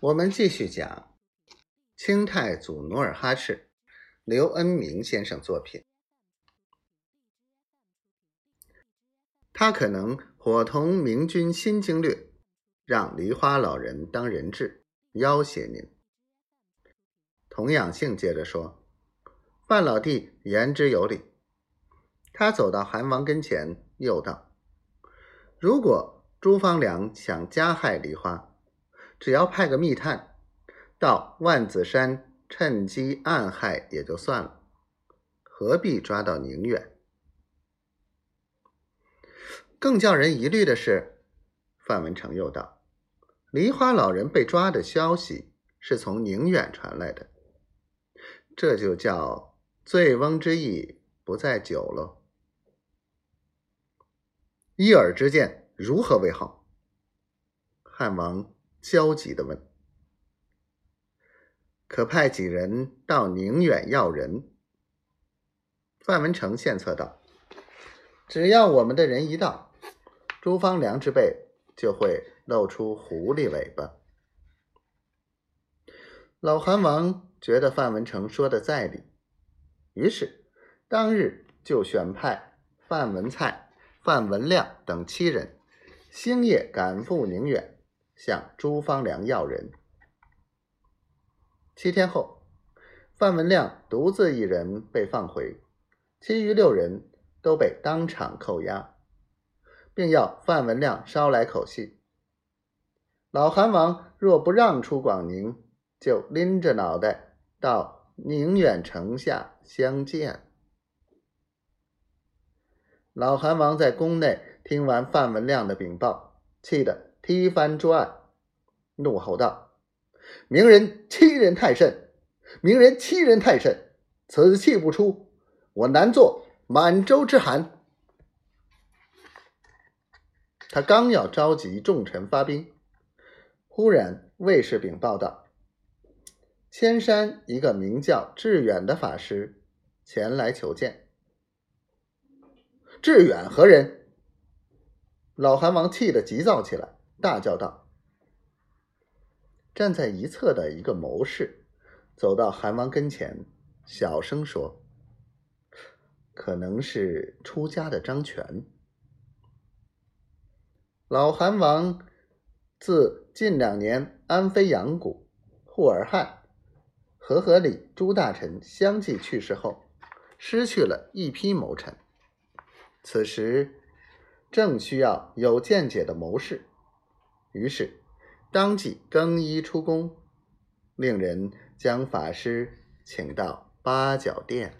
我们继续讲清太祖努尔哈赤，刘恩明先生作品。他可能伙同明军新经略，让梨花老人当人质，要挟您。童养性接着说：“范老弟言之有理。”他走到韩王跟前，又道：“如果朱方良想加害梨花，只要派个密探到万子山，趁机暗害也就算了，何必抓到宁远？更叫人疑虑的是，范文成又道：梨花老人被抓的消息是从宁远传来的，这就叫醉翁之意不在酒喽。一耳之见，如何为好？汉王焦急地问：“可派几人到宁远要人？”范文成献策道：“只要我们的人一到，朱方良之辈就会露出狐狸尾巴。”老韩王觉得范文成说的在理，于是当日就选派范文蔡。范文亮等七人星夜赶赴宁远，向朱方良要人。七天后，范文亮独自一人被放回，其余六人都被当场扣押，并要范文亮捎来口信。老韩王若不让出广宁，就拎着脑袋到宁远城下相见。老韩王在宫内听完范文亮的禀报，气得踢翻桌案，怒吼道：“明人欺人太甚！明人欺人太甚！此气不出，我难做满洲之寒。”他刚要召集众臣发兵，忽然卫士禀报道：“千山一个名叫致远的法师前来求见。”致远何人？老韩王气得急躁起来，大叫道：“站在一侧的一个谋士走到韩王跟前，小声说：‘可能是出家的张全。’老韩王自近两年安妃杨谷、扈尔汗、和合里诸大臣相继去世后，失去了一批谋臣。”此时正需要有见解的谋士，于是当即更衣出宫，令人将法师请到八角殿。